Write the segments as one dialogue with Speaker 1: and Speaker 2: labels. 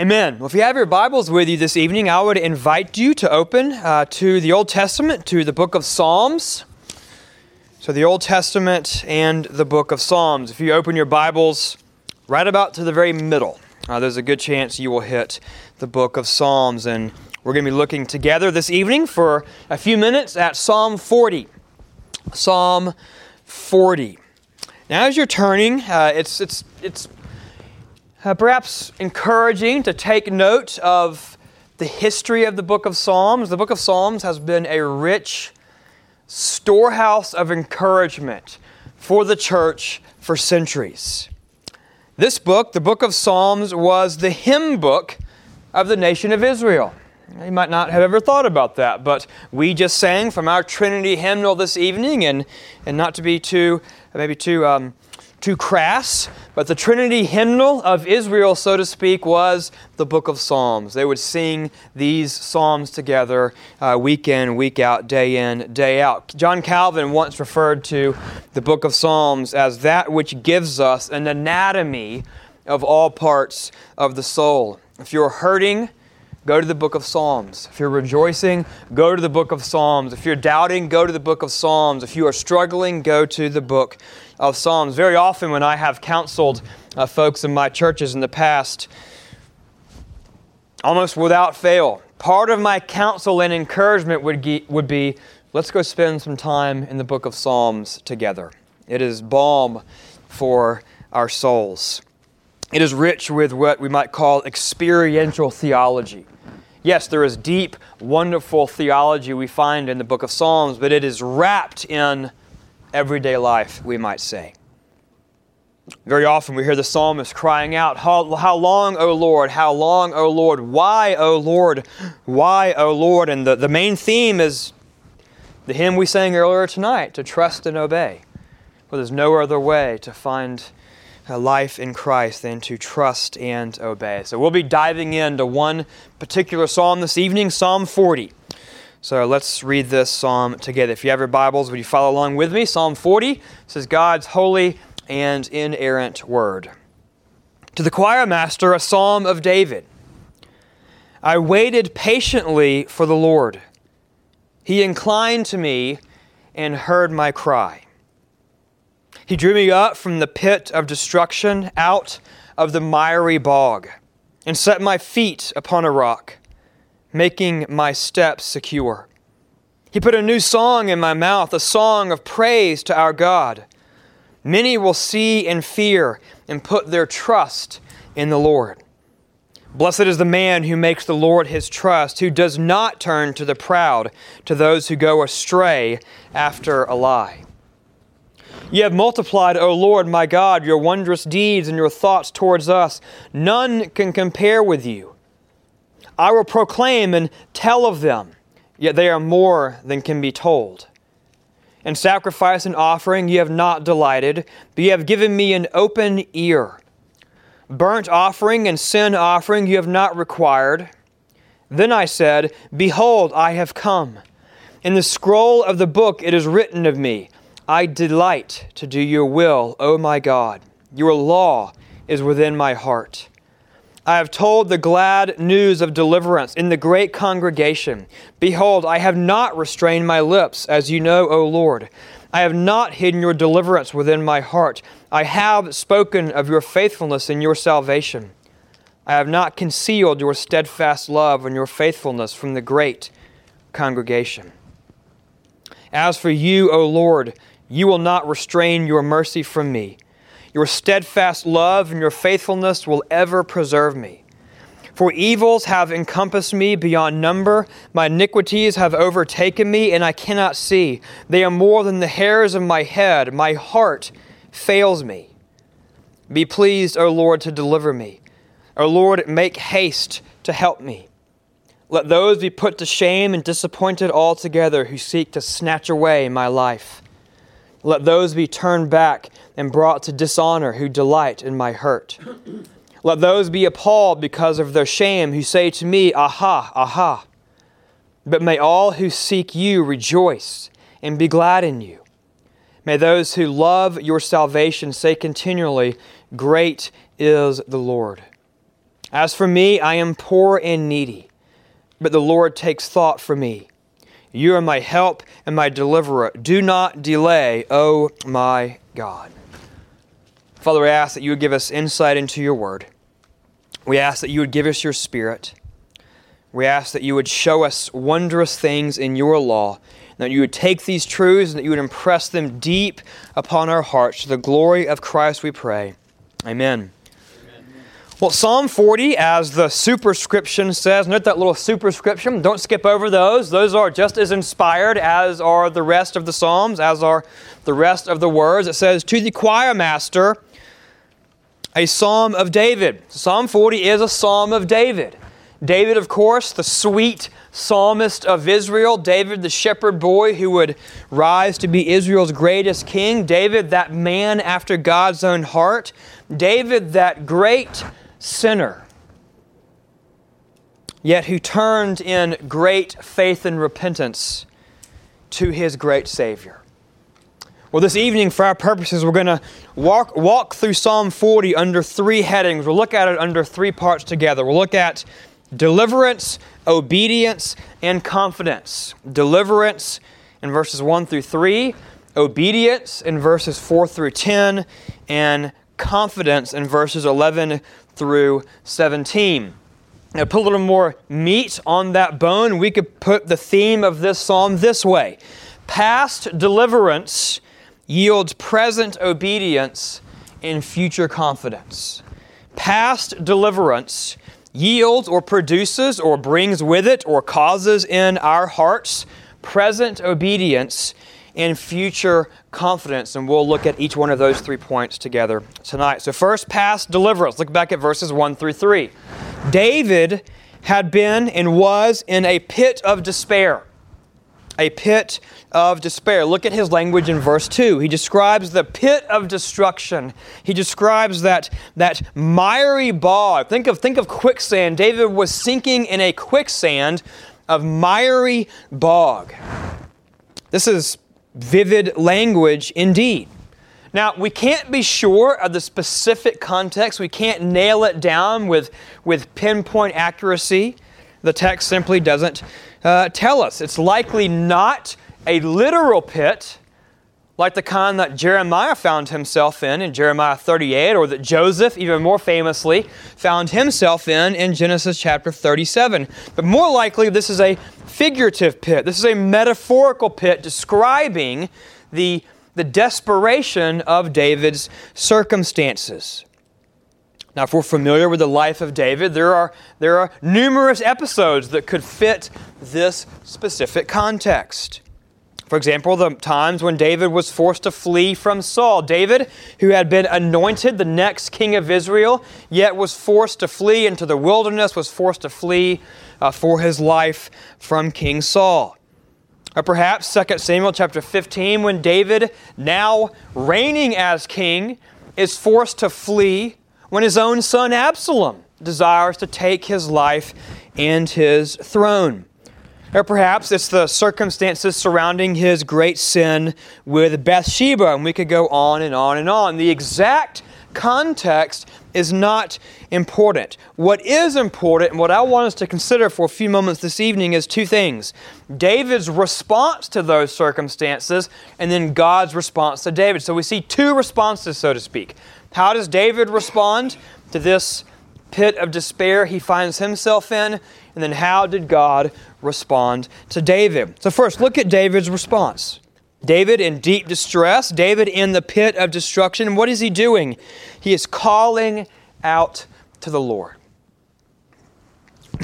Speaker 1: Amen. Well, if you have your Bibles with you this evening, I would invite you to open uh, to the Old Testament, to the book of Psalms. So, the Old Testament and the book of Psalms. If you open your Bibles right about to the very middle, uh, there's a good chance you will hit the book of Psalms. And we're going to be looking together this evening for a few minutes at Psalm 40. Psalm 40. Now, as you're turning, uh, it's, it's, it's uh, perhaps encouraging to take note of the history of the book of Psalms. The book of Psalms has been a rich storehouse of encouragement for the church for centuries. This book, the book of Psalms, was the hymn book of the nation of Israel. You might not have ever thought about that, but we just sang from our Trinity hymnal this evening, and, and not to be too, maybe too um, too crass, but the Trinity hymnal of Israel, so to speak, was the book of Psalms. They would sing these Psalms together uh, week in, week out, day in, day out. John Calvin once referred to the book of Psalms as that which gives us an anatomy of all parts of the soul. If you're hurting, go to the book of Psalms. If you're rejoicing, go to the book of Psalms. If you're doubting, go to the book of Psalms. If you are struggling, go to the book of Psalms. Very often, when I have counseled uh, folks in my churches in the past, almost without fail, part of my counsel and encouragement would, ge- would be let's go spend some time in the book of Psalms together. It is balm for our souls. It is rich with what we might call experiential theology. Yes, there is deep, wonderful theology we find in the book of Psalms, but it is wrapped in everyday life, we might say. Very often we hear the psalmist crying out, How, how long, O Lord? How long, O Lord? Why, O Lord? Why, O Lord? And the, the main theme is the hymn we sang earlier tonight to trust and obey. For there's no other way to find a life in Christ than to trust and obey. So we'll be diving into one particular psalm this evening, Psalm 40. So let's read this psalm together. If you have your Bibles, would you follow along with me? Psalm 40 says God's holy and inerrant word. To the choir master, a psalm of David. I waited patiently for the Lord. He inclined to me and heard my cry. He drew me up from the pit of destruction, out of the miry bog, and set my feet upon a rock making my steps secure. He put a new song in my mouth, a song of praise to our God. Many will see and fear and put their trust in the Lord. Blessed is the man who makes the Lord his trust, who does not turn to the proud, to those who go astray after a lie. You have multiplied, O Lord my God, your wondrous deeds and your thoughts towards us. None can compare with you. I will proclaim and tell of them, yet they are more than can be told. In sacrifice and offering you have not delighted, but you have given me an open ear. Burnt offering and sin offering you have not required. Then I said, Behold, I have come. In the scroll of the book it is written of me, I delight to do your will, O my God. Your law is within my heart. I have told the glad news of deliverance in the great congregation. Behold, I have not restrained my lips, as you know, O Lord. I have not hidden your deliverance within my heart. I have spoken of your faithfulness and your salvation. I have not concealed your steadfast love and your faithfulness from the great congregation. As for you, O Lord, you will not restrain your mercy from me. Your steadfast love and your faithfulness will ever preserve me. For evils have encompassed me beyond number, my iniquities have overtaken me, and I cannot see. They are more than the hairs of my head. My heart fails me. Be pleased, O Lord, to deliver me. O Lord, make haste to help me. Let those be put to shame and disappointed altogether who seek to snatch away my life. Let those be turned back and brought to dishonor who delight in my hurt. Let those be appalled because of their shame who say to me, Aha, aha. But may all who seek you rejoice and be glad in you. May those who love your salvation say continually, Great is the Lord. As for me, I am poor and needy, but the Lord takes thought for me. You are my help and my deliverer. Do not delay, O my God. Father, we ask that you would give us insight into your word. We ask that you would give us your spirit. We ask that you would show us wondrous things in your law, that you would take these truths and that you would impress them deep upon our hearts. To the glory of Christ we pray. Amen. Well, Psalm 40, as the superscription says, note that little superscription. Don't skip over those. Those are just as inspired as are the rest of the Psalms, as are the rest of the words. It says, To the choir master, a psalm of David. Psalm 40 is a psalm of David. David, of course, the sweet psalmist of Israel. David, the shepherd boy who would rise to be Israel's greatest king. David, that man after God's own heart. David, that great sinner, yet who turned in great faith and repentance to his great Savior. Well, this evening, for our purposes, we're going to walk, walk through Psalm 40 under three headings. We'll look at it under three parts together. We'll look at deliverance, obedience, and confidence. Deliverance in verses 1 through 3, obedience in verses 4 through 10, and confidence in verses 11 through 17. Now, put a little more meat on that bone, we could put the theme of this psalm this way Past deliverance yields present obedience in future confidence. Past deliverance yields or produces or brings with it or causes in our hearts present obedience in future confidence. And we'll look at each one of those three points together tonight. So, first, past deliverance. Look back at verses 1 through 3. David had been and was in a pit of despair. A pit of despair. Look at his language in verse 2. He describes the pit of destruction. He describes that, that miry bog. Think of, think of quicksand. David was sinking in a quicksand of miry bog. This is vivid language indeed. Now, we can't be sure of the specific context. We can't nail it down with, with pinpoint accuracy. The text simply doesn't uh, tell us. It's likely not a literal pit like the kind that Jeremiah found himself in in Jeremiah 38, or that Joseph, even more famously, found himself in in Genesis chapter 37. But more likely, this is a figurative pit. This is a metaphorical pit describing the, the desperation of David's circumstances. Now, if we're familiar with the life of David, there are, there are numerous episodes that could fit this specific context. For example, the times when David was forced to flee from Saul. David, who had been anointed the next king of Israel, yet was forced to flee into the wilderness, was forced to flee uh, for his life from King Saul. Or perhaps 2 Samuel chapter 15, when David, now reigning as king, is forced to flee when his own son Absalom desires to take his life and his throne. Or perhaps it's the circumstances surrounding his great sin with Bathsheba, and we could go on and on and on. The exact context is not important. What is important, and what I want us to consider for a few moments this evening, is two things David's response to those circumstances, and then God's response to David. So we see two responses, so to speak. How does David respond to this pit of despair he finds himself in? And then how did God respond to David? So, first, look at David's response. David in deep distress, David in the pit of destruction. What is he doing? He is calling out to the Lord.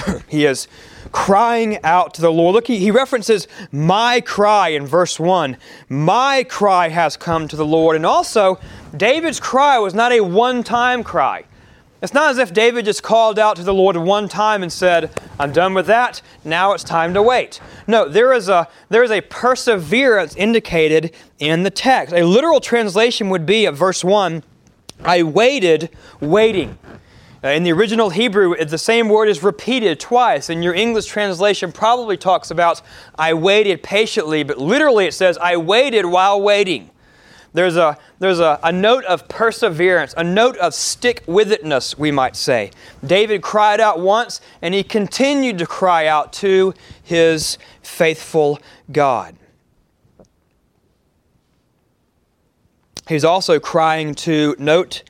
Speaker 1: he is crying out to the Lord. Look, he, he references my cry in verse 1. My cry has come to the Lord. And also, David's cry was not a one time cry. It's not as if David just called out to the Lord one time and said, I'm done with that, now it's time to wait. No, there is a, there is a perseverance indicated in the text. A literal translation would be of verse 1 I waited, waiting. Uh, in the original Hebrew, the same word is repeated twice, and your English translation probably talks about I waited patiently, but literally it says I waited while waiting. There's a, there's a, a note of perseverance, a note of stick with itness, we might say. David cried out once, and he continued to cry out to his faithful God. He's also crying to, note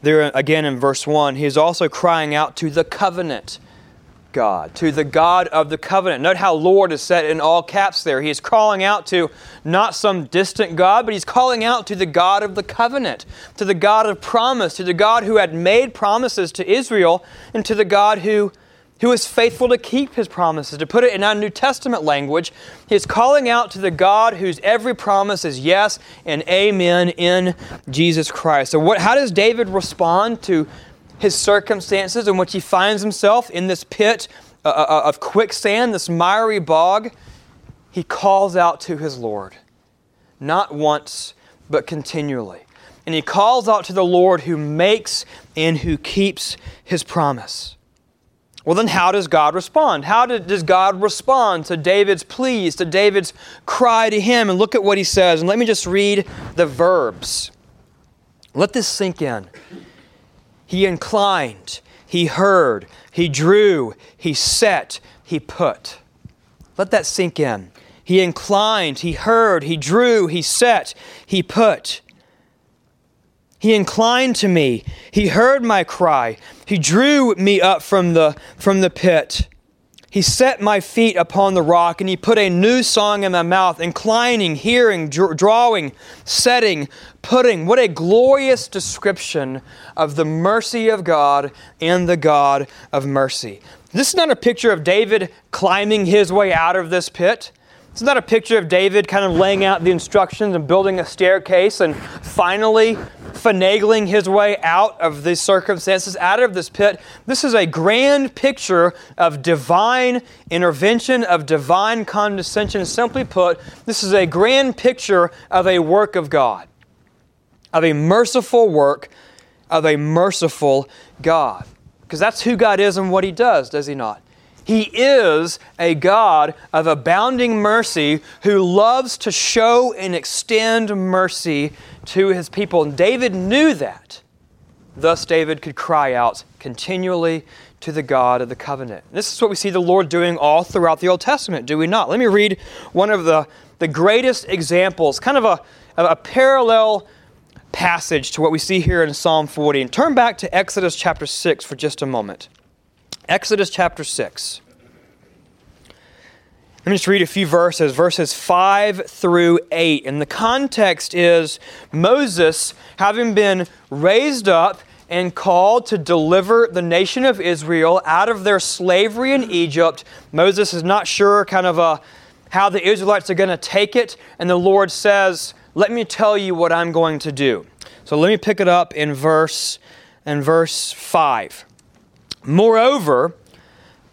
Speaker 1: there again in verse 1, he's also crying out to the covenant God, to the God of the covenant. Note how Lord is set in all caps there. He is calling out to not some distant God, but he's calling out to the God of the covenant, to the God of promise, to the God who had made promises to Israel, and to the God who, who is faithful to keep his promises. To put it in our New Testament language, he is calling out to the God whose every promise is yes and amen in Jesus Christ. So, what, how does David respond to his circumstances in which he finds himself in this pit uh, uh, uh, of quicksand, this miry bog, he calls out to his Lord, not once, but continually. And he calls out to the Lord who makes and who keeps his promise. Well, then, how does God respond? How does God respond to David's pleas, to David's cry to him? And look at what he says. And let me just read the verbs. Let this sink in. He inclined, he heard, he drew, he set, he put. Let that sink in. He inclined, he heard, he drew, he set, he put. He inclined to me. He heard my cry. He drew me up from the, from the pit. He set my feet upon the rock, and he put a new song in my mouth, inclining, hearing, drawing, setting, putting. What a glorious description of the mercy of God and the God of mercy. This is not a picture of David climbing his way out of this pit. It's not a picture of David kind of laying out the instructions and building a staircase and finally finagling his way out of these circumstances, out of this pit. This is a grand picture of divine intervention, of divine condescension. Simply put, this is a grand picture of a work of God, of a merciful work of a merciful God. Because that's who God is and what He does, does He not? He is a God of abounding mercy who loves to show and extend mercy to his people. And David knew that. Thus, David could cry out continually to the God of the covenant. This is what we see the Lord doing all throughout the Old Testament, do we not? Let me read one of the, the greatest examples, kind of a, a parallel passage to what we see here in Psalm 40. And turn back to Exodus chapter 6 for just a moment. Exodus chapter 6. Let me just read a few verses, verses 5 through 8. And the context is Moses, having been raised up and called to deliver the nation of Israel out of their slavery in Egypt, Moses is not sure kind of a, uh, how the Israelites are going to take it. And the Lord says, Let me tell you what I'm going to do. So let me pick it up in verse, in verse 5. Moreover,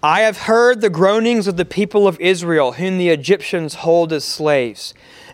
Speaker 1: I have heard the groanings of the people of Israel, whom the Egyptians hold as slaves,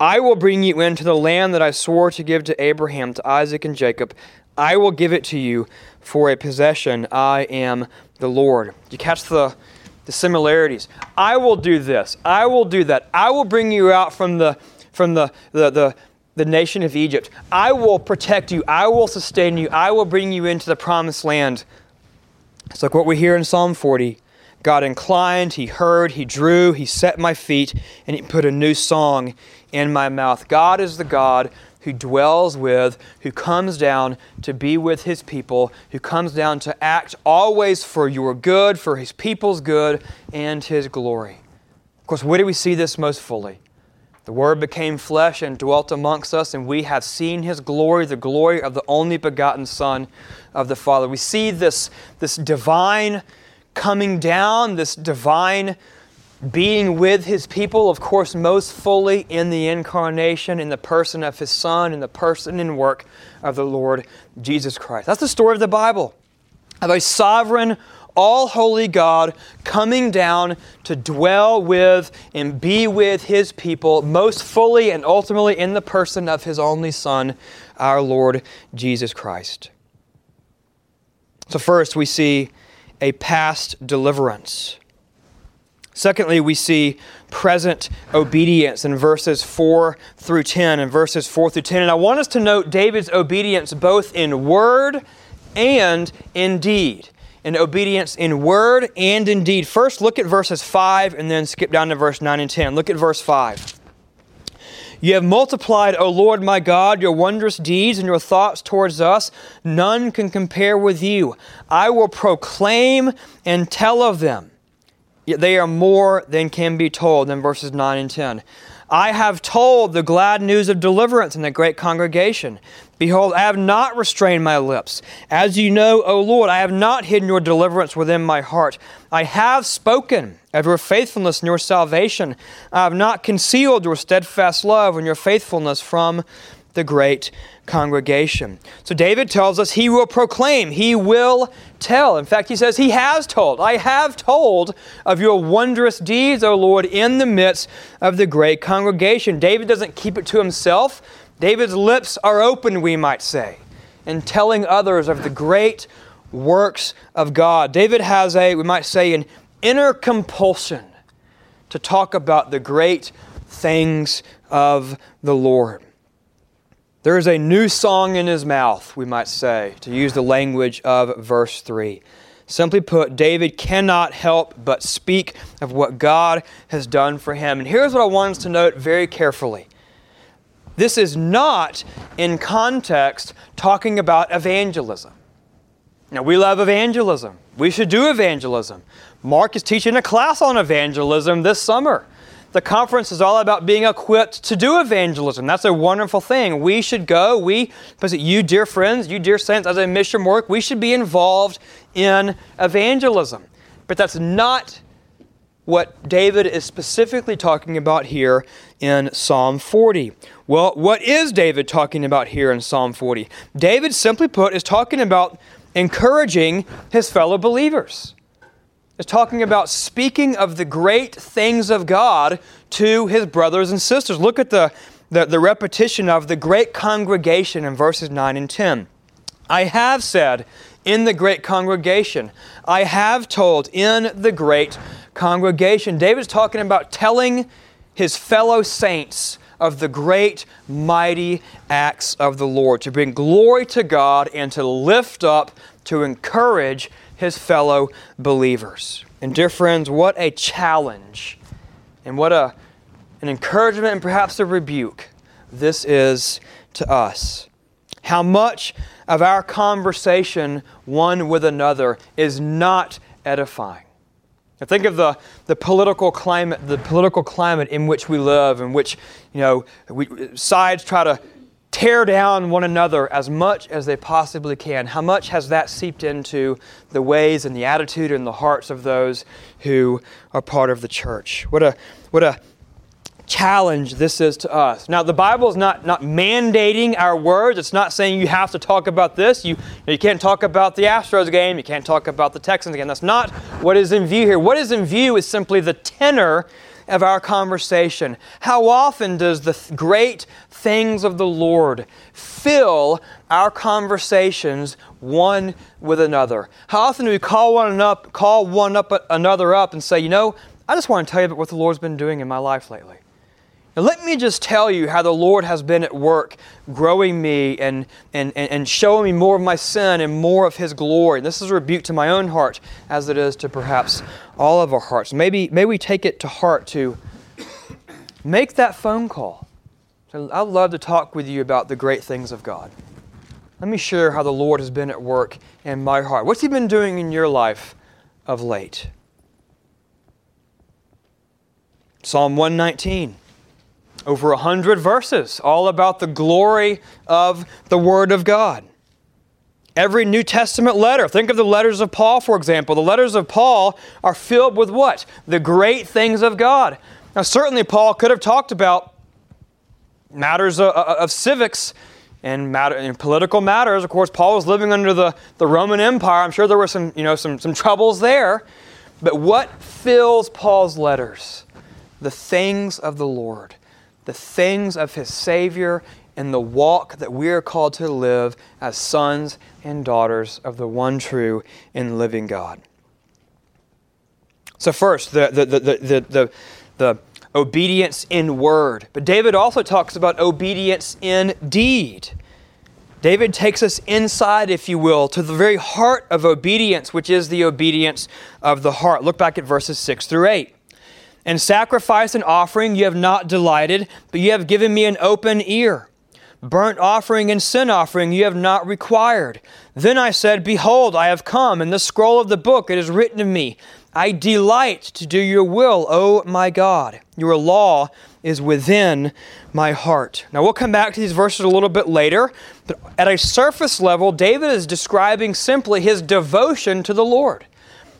Speaker 1: I will bring you into the land that I swore to give to Abraham, to Isaac, and Jacob. I will give it to you for a possession. I am the Lord. You catch the, the similarities. I will do this. I will do that. I will bring you out from the from the, the, the, the nation of Egypt. I will protect you. I will sustain you. I will bring you into the promised land. It's like what we hear in Psalm 40. God inclined, He heard, He drew, He set my feet, and He put a new song in my mouth. God is the God who dwells with, who comes down to be with his people, who comes down to act always for your good, for his people's good, and his glory. Of course, where do we see this most fully? The Word became flesh and dwelt amongst us, and we have seen His glory, the glory of the only begotten Son of the Father. We see this, this divine coming down, this divine being with his people, of course, most fully in the incarnation, in the person of his Son, in the person and work of the Lord Jesus Christ. That's the story of the Bible. of a sovereign, all holy God coming down to dwell with and be with his people most fully and ultimately in the person of his only Son, our Lord Jesus Christ. So, first, we see a past deliverance. Secondly, we see present obedience in verses 4 through 10 and verses 4 through 10. And I want us to note David's obedience both in word and in deed. In obedience in word and in deed. First, look at verses 5 and then skip down to verse 9 and 10. Look at verse 5. You have multiplied, O Lord my God, your wondrous deeds and your thoughts towards us. None can compare with you. I will proclaim and tell of them. Yet they are more than can be told in verses 9 and 10. I have told the glad news of deliverance in the great congregation. Behold, I have not restrained my lips. As you know, O Lord, I have not hidden your deliverance within my heart. I have spoken of your faithfulness and your salvation. I have not concealed your steadfast love and your faithfulness from the great congregation. So David tells us he will proclaim, he will tell. In fact, he says he has told. I have told of your wondrous deeds, O Lord, in the midst of the great congregation. David doesn't keep it to himself. David's lips are open, we might say, in telling others of the great works of God. David has a, we might say, an inner compulsion to talk about the great things of the Lord. There is a new song in his mouth, we might say, to use the language of verse 3. Simply put, David cannot help but speak of what God has done for him. And here's what I want us to note very carefully this is not in context talking about evangelism. Now, we love evangelism. We should do evangelism. Mark is teaching a class on evangelism this summer. The conference is all about being equipped to do evangelism. That's a wonderful thing. We should go. We, you, dear friends, you, dear saints, as a mission work, we should be involved in evangelism. But that's not what David is specifically talking about here in Psalm 40. Well, what is David talking about here in Psalm 40? David, simply put, is talking about encouraging his fellow believers. Is talking about speaking of the great things of God to his brothers and sisters. Look at the, the, the repetition of the great congregation in verses 9 and 10. I have said in the great congregation, I have told in the great congregation. David's talking about telling his fellow saints of the great, mighty acts of the Lord, to bring glory to God and to lift up, to encourage his fellow believers. And, dear friends, what a challenge and what a, an encouragement and perhaps a rebuke this is to us. How much of our conversation one with another is not edifying. Think of the, the political climate, the political climate in which we live, in which you know we, sides try to tear down one another as much as they possibly can. How much has that seeped into the ways and the attitude and the hearts of those who are part of the church? What a what a challenge this is to us. Now, the Bible is not, not mandating our words. It's not saying you have to talk about this. You, you can't talk about the Astros game. You can't talk about the Texans game. That's not what is in view here. What is in view is simply the tenor of our conversation. How often does the th- great things of the Lord fill our conversations one with another? How often do we call one up, call one up uh, another up and say, you know, I just want to tell you about what the Lord's been doing in my life lately. Now, let me just tell you how the Lord has been at work growing me and, and, and showing me more of my sin and more of His glory. And this is a rebuke to my own heart as it is to perhaps all of our hearts. Maybe, may we take it to heart to make that phone call. I'd love to talk with you about the great things of God. Let me share how the Lord has been at work in my heart. What's He been doing in your life of late? Psalm 119 over a hundred verses, all about the glory of the Word of God. Every New Testament letter, think of the letters of Paul, for example. The letters of Paul are filled with what? The great things of God. Now, certainly, Paul could have talked about matters of, of civics and, matter, political matters. Of course, Paul was living under the, the Roman Empire. I'm sure there were some, you know, some, some troubles there. But what fills Paul's letters? The things of the Lord, the things of his Savior, and the walk that we are called to live as sons and daughters of the one true and living God. So, first, the, the, the, the, the, the obedience in word. But David also talks about obedience in deed. David takes us inside, if you will, to the very heart of obedience, which is the obedience of the heart. Look back at verses 6 through 8. And sacrifice and offering you have not delighted, but you have given me an open ear. Burnt offering and sin offering you have not required. Then I said, Behold, I have come. In the scroll of the book it is written of me, I delight to do your will, O my God. Your law is within my heart. Now we'll come back to these verses a little bit later, but at a surface level, David is describing simply his devotion to the Lord,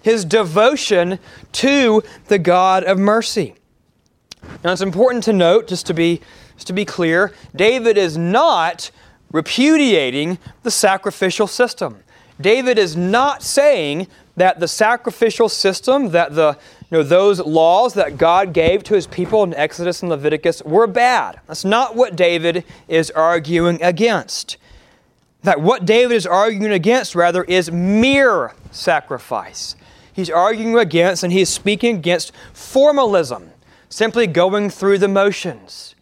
Speaker 1: his devotion to the God of mercy. Now it's important to note, just to be just to be clear, David is not repudiating the sacrificial system. David is not saying that the sacrificial system, that the you know, those laws that God gave to his people in Exodus and Leviticus were bad. That's not what David is arguing against. That what David is arguing against, rather, is mere sacrifice. He's arguing against and he's speaking against formalism, simply going through the motions.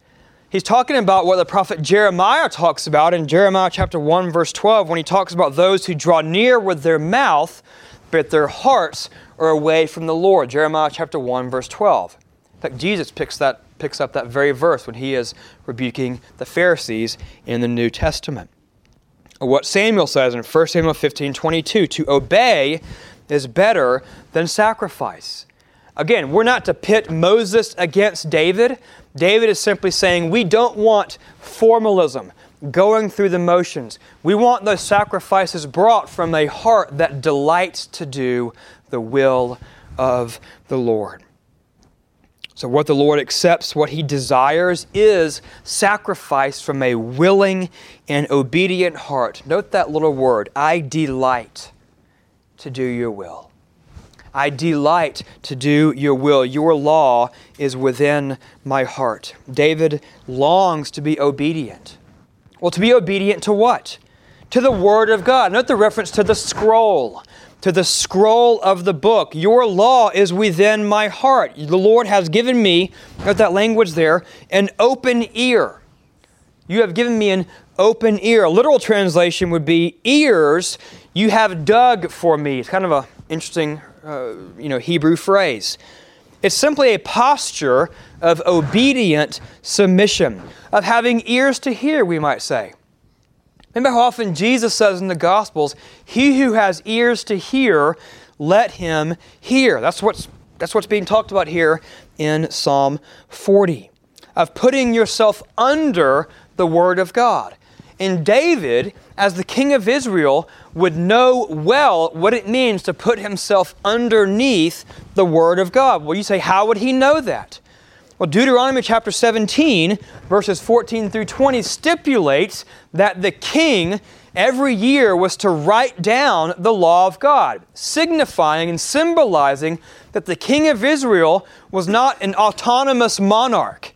Speaker 1: He's talking about what the prophet Jeremiah talks about in Jeremiah chapter 1 verse 12 when he talks about those who draw near with their mouth but their hearts are away from the Lord. Jeremiah chapter 1 verse 12. In fact, Jesus picks that picks up that very verse when he is rebuking the Pharisees in the New Testament. What Samuel says in 1 Samuel 15 22 to obey is better than sacrifice. Again, we're not to pit Moses against David. David is simply saying we don't want formalism, going through the motions. We want those sacrifices brought from a heart that delights to do the will of the Lord. So, what the Lord accepts, what He desires, is sacrifice from a willing and obedient heart. Note that little word I delight to do your will. I delight to do your will. Your law is within my heart. David longs to be obedient. Well, to be obedient to what? To the Word of God. Note the reference to the scroll, to the scroll of the book. Your law is within my heart. The Lord has given me, note that language there, an open ear. You have given me an open ear. A literal translation would be ears you have dug for me. It's kind of an interesting uh, you know, Hebrew phrase. It's simply a posture of obedient submission, of having ears to hear, we might say. Remember how often Jesus says in the Gospels, He who has ears to hear, let him hear. That's what's, that's what's being talked about here in Psalm 40, of putting yourself under the Word of God. And David, as the king of Israel, would know well what it means to put himself underneath the Word of God. Well, you say, how would he know that? Well, Deuteronomy chapter 17, verses 14 through 20 stipulates that the king every year was to write down the law of God, signifying and symbolizing that the king of Israel was not an autonomous monarch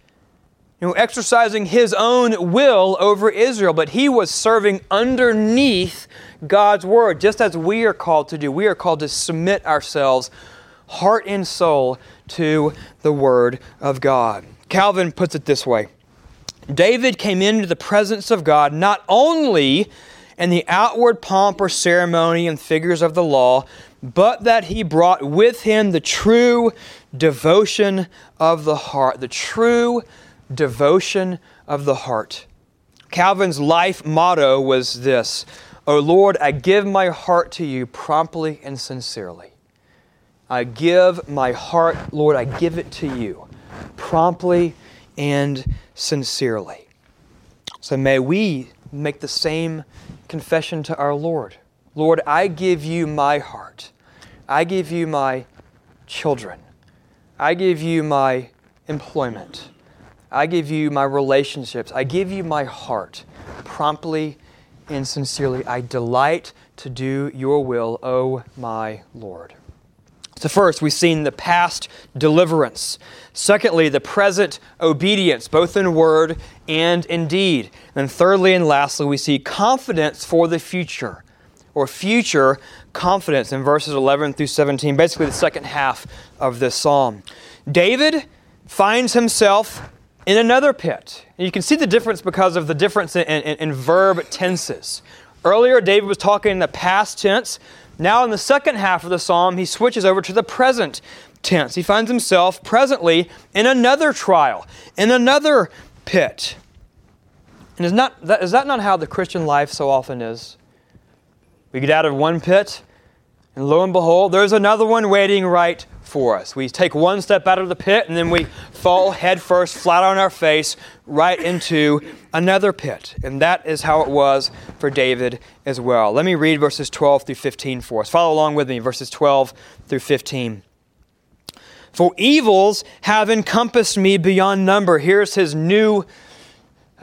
Speaker 1: you know, exercising his own will over Israel, but he was serving underneath God's word, just as we are called to do. We are called to submit ourselves, heart and soul, to the word of God. Calvin puts it this way David came into the presence of God not only in the outward pomp or ceremony and figures of the law, but that he brought with him the true devotion of the heart, the true devotion of the heart. Calvin's life motto was this O Lord, I give my heart to you promptly and sincerely. I give my heart, Lord, I give it to you promptly and sincerely. So may we make the same confession to our Lord. Lord, I give you my heart. I give you my children. I give you my employment. I give you my relationships. I give you my heart promptly and sincerely. I delight to do your will, O my Lord. So, first, we've seen the past deliverance. Secondly, the present obedience, both in word and in deed. And thirdly and lastly, we see confidence for the future, or future confidence in verses 11 through 17, basically the second half of this psalm. David finds himself in another pit. And you can see the difference because of the difference in, in, in verb tenses. Earlier, David was talking in the past tense. Now, in the second half of the psalm, he switches over to the present tense. He finds himself presently in another trial, in another pit. And is, not, that, is that not how the Christian life so often is? We get out of one pit, and lo and behold, there's another one waiting right for us. We take one step out of the pit and then we fall headfirst, flat on our face, right into another pit. And that is how it was for David as well. Let me read verses 12 through 15 for us. Follow along with me, verses 12 through 15. For evils have encompassed me beyond number. Here's his new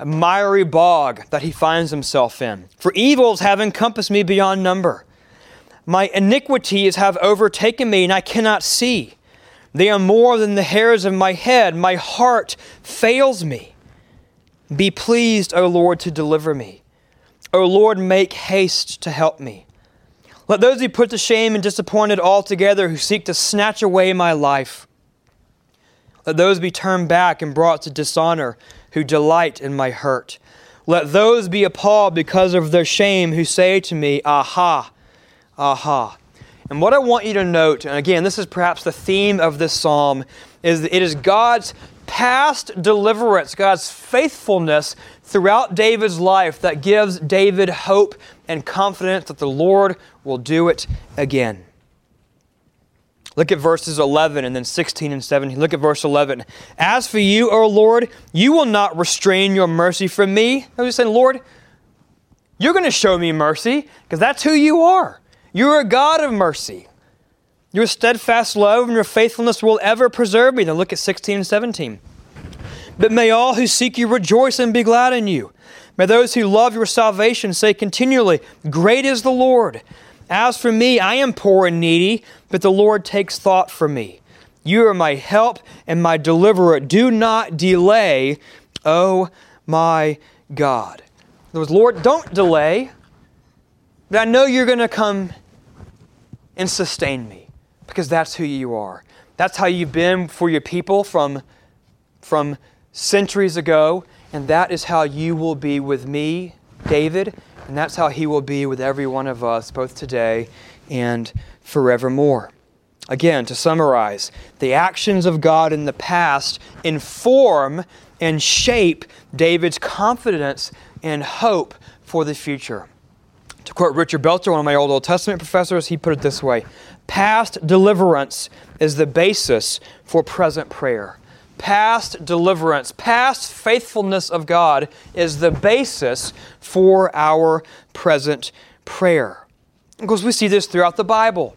Speaker 1: miry bog that he finds himself in. For evils have encompassed me beyond number. My iniquities have overtaken me, and I cannot see. They are more than the hairs of my head. My heart fails me. Be pleased, O Lord, to deliver me. O Lord, make haste to help me. Let those be put to shame and disappointed altogether who seek to snatch away my life. Let those be turned back and brought to dishonor who delight in my hurt. Let those be appalled because of their shame who say to me, Aha! Aha. And what I want you to note, and again, this is perhaps the theme of this psalm, is it is God's past deliverance, God's faithfulness throughout David's life that gives David hope and confidence that the Lord will do it again. Look at verses 11 and then 16 and 17. Look at verse 11. As for you, O Lord, you will not restrain your mercy from me. I was just saying, Lord, you're going to show me mercy because that's who you are. You're a God of mercy. Your steadfast love and your faithfulness will ever preserve me. Now look at 16 and 17. But may all who seek you rejoice and be glad in you. May those who love your salvation say continually, Great is the Lord. As for me, I am poor and needy, but the Lord takes thought for me. You are my help and my deliverer. Do not delay, oh my God. In other words, Lord, don't delay. But I know you're going to come and sustain me because that's who you are. That's how you've been for your people from, from centuries ago, and that is how you will be with me, David, and that's how he will be with every one of us, both today and forevermore. Again, to summarize, the actions of God in the past inform and shape David's confidence and hope for the future. To quote Richard Belcher, one of my old Old Testament professors, he put it this way Past deliverance is the basis for present prayer. Past deliverance, past faithfulness of God is the basis for our present prayer. Because we see this throughout the Bible.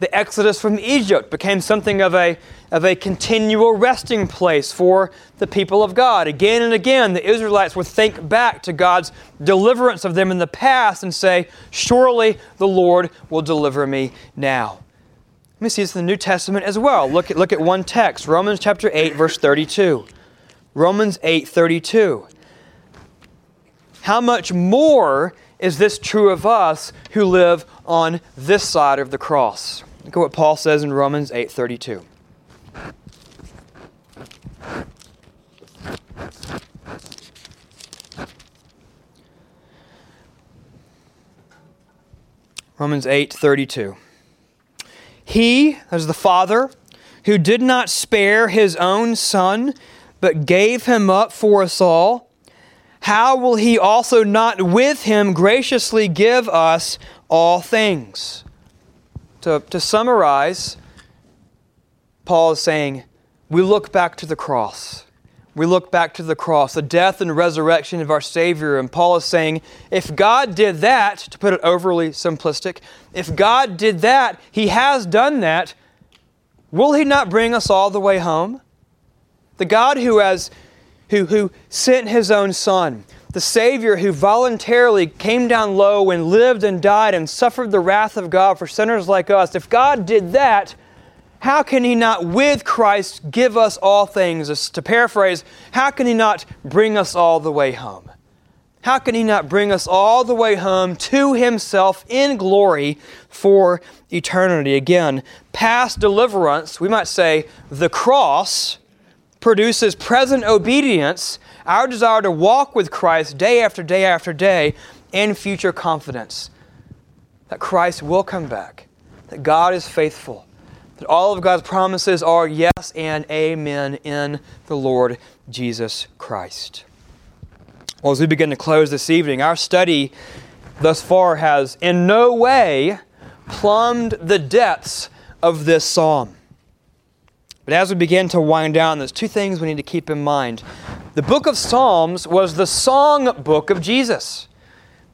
Speaker 1: The exodus from Egypt became something of a of a continual resting place for the people of God. Again and again, the Israelites would think back to God's deliverance of them in the past and say, Surely the Lord will deliver me now. Let me see this in the New Testament as well. Look at, look at one text, Romans chapter 8, verse 32. Romans 8, 32. How much more is this true of us who live on this side of the cross? Look at what Paul says in Romans 8, 32. Romans 8:32. He, as the Father, who did not spare his own son, but gave him up for us all, how will he also not with him graciously give us all things? To, to summarize, Paul is saying, we look back to the cross. We look back to the cross, the death and resurrection of our Savior. And Paul is saying, if God did that, to put it overly simplistic, if God did that, He has done that, will He not bring us all the way home? The God who has who, who sent his own Son, the Savior who voluntarily came down low and lived and died and suffered the wrath of God for sinners like us, if God did that, how can He not, with Christ, give us all things? To paraphrase, how can He not bring us all the way home? How can He not bring us all the way home to Himself in glory for eternity? Again, past deliverance, we might say the cross, produces present obedience, our desire to walk with Christ day after day after day, and future confidence that Christ will come back, that God is faithful that all of God's promises are yes and amen in the Lord Jesus Christ. Well, as we begin to close this evening, our study thus far has in no way plumbed the depths of this psalm. But as we begin to wind down, there's two things we need to keep in mind. The book of Psalms was the song book of Jesus.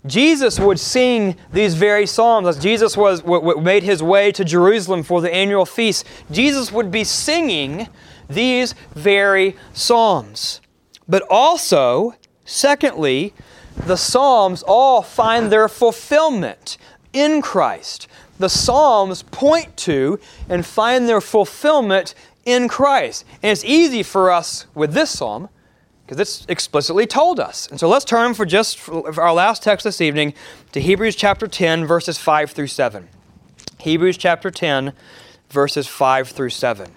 Speaker 1: Jesus would sing these very psalms as Jesus was made his way to Jerusalem for the annual feast. Jesus would be singing these very psalms. But also, secondly, the psalms all find their fulfillment in Christ. The psalms point to and find their fulfillment in Christ. And it's easy for us with this psalm because it's explicitly told us. And so let's turn for just for our last text this evening to Hebrews chapter 10, verses 5 through 7. Hebrews chapter 10, verses 5 through 7.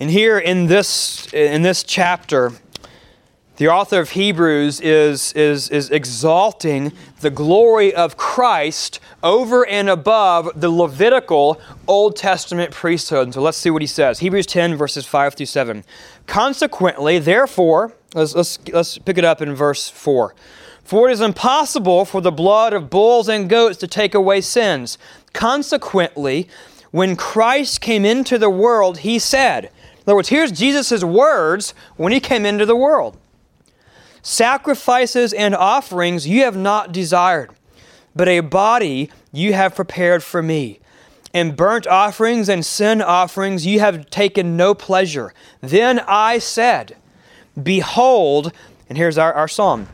Speaker 1: And here in this, in this chapter, the author of Hebrews is, is, is exalting the glory of Christ over and above the Levitical Old Testament priesthood. So let's see what he says. Hebrews 10, verses 5 through 7. Consequently, therefore, let's, let's, let's pick it up in verse 4. For it is impossible for the blood of bulls and goats to take away sins. Consequently, when Christ came into the world, he said, in other words, here's Jesus' words when he came into the world. Sacrifices and offerings you have not desired, but a body you have prepared for me. In burnt offerings and sin offerings you have taken no pleasure. Then I said, Behold, and here's our, our psalm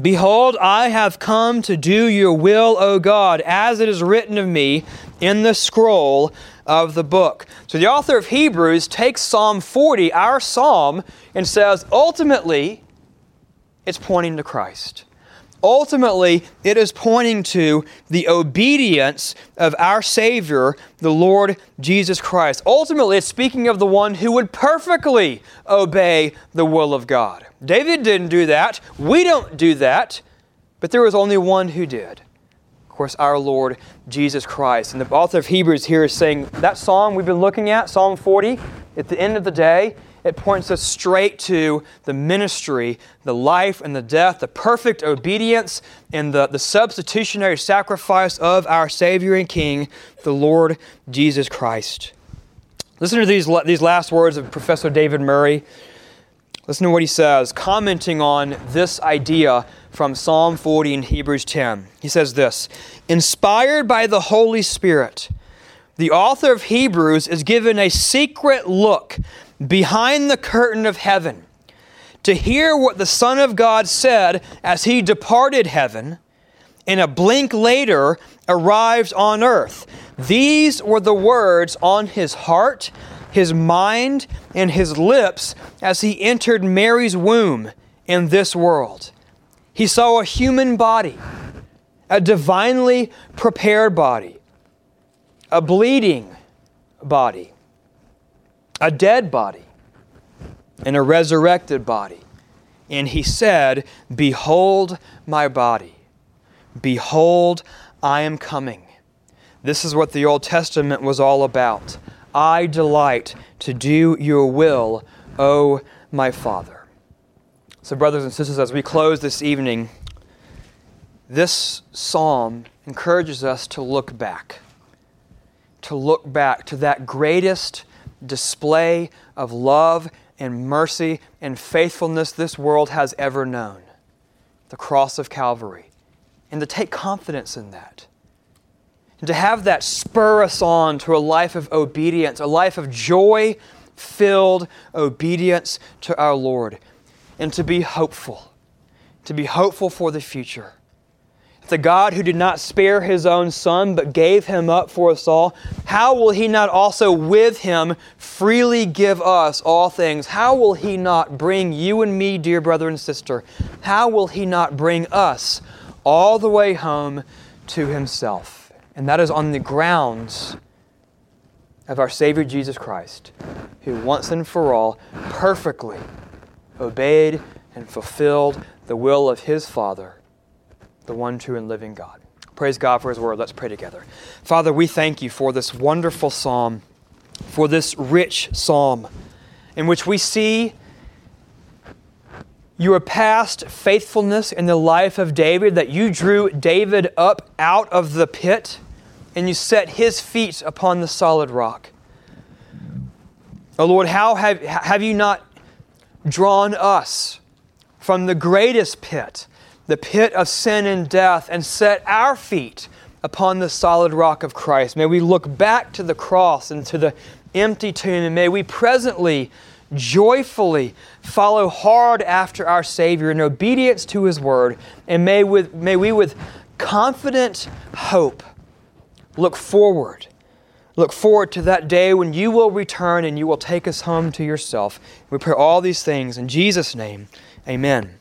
Speaker 1: Behold, I have come to do your will, O God, as it is written of me in the scroll of the book. So the author of Hebrews takes Psalm 40, our psalm, and says, ultimately, it's pointing to Christ. Ultimately, it is pointing to the obedience of our Savior, the Lord Jesus Christ. Ultimately, it's speaking of the one who would perfectly obey the will of God. David didn't do that. We don't do that. But there was only one who did. Of course, our Lord Jesus Christ. And the author of Hebrews here is saying that psalm we've been looking at, Psalm 40, at the end of the day, it points us straight to the ministry, the life and the death, the perfect obedience, and the, the substitutionary sacrifice of our Savior and King, the Lord Jesus Christ. Listen to these, these last words of Professor David Murray. Listen to what he says, commenting on this idea from Psalm 40 and Hebrews 10. He says this Inspired by the Holy Spirit, the author of Hebrews is given a secret look behind the curtain of heaven to hear what the Son of God said as he departed heaven and a blink later arrived on earth. These were the words on his heart, his mind, and his lips as he entered Mary's womb in this world. He saw a human body, a divinely prepared body, a bleeding body a dead body and a resurrected body. And he said, Behold my body. Behold, I am coming. This is what the Old Testament was all about. I delight to do your will, O my Father. So, brothers and sisters, as we close this evening, this psalm encourages us to look back, to look back to that greatest display of love and mercy and faithfulness this world has ever known the cross of Calvary. And to take confidence in that. and to have that spur us on to a life of obedience, a life of joy filled obedience to our Lord, and to be hopeful, to be hopeful for the future. The God who did not spare his own son, but gave him up for us all, how will he not also with him freely give us all things? How will he not bring you and me, dear brother and sister? How will he not bring us all the way home to himself? And that is on the grounds of our Savior Jesus Christ, who once and for all perfectly obeyed and fulfilled the will of his Father the one true and living God. Praise God for His word. Let's pray together. Father, we thank you for this wonderful psalm, for this rich psalm in which we see your past faithfulness in the life of David, that you drew David up out of the pit and you set his feet upon the solid rock. Oh Lord, how have, have you not drawn us from the greatest pit? The pit of sin and death and set our feet upon the solid rock of Christ. May we look back to the cross and to the empty tomb, and may we presently, joyfully follow hard after our Savior in obedience to His word, and may, with, may we with confident hope look forward. Look forward to that day when you will return and you will take us home to yourself. We pray all these things in Jesus' name. Amen.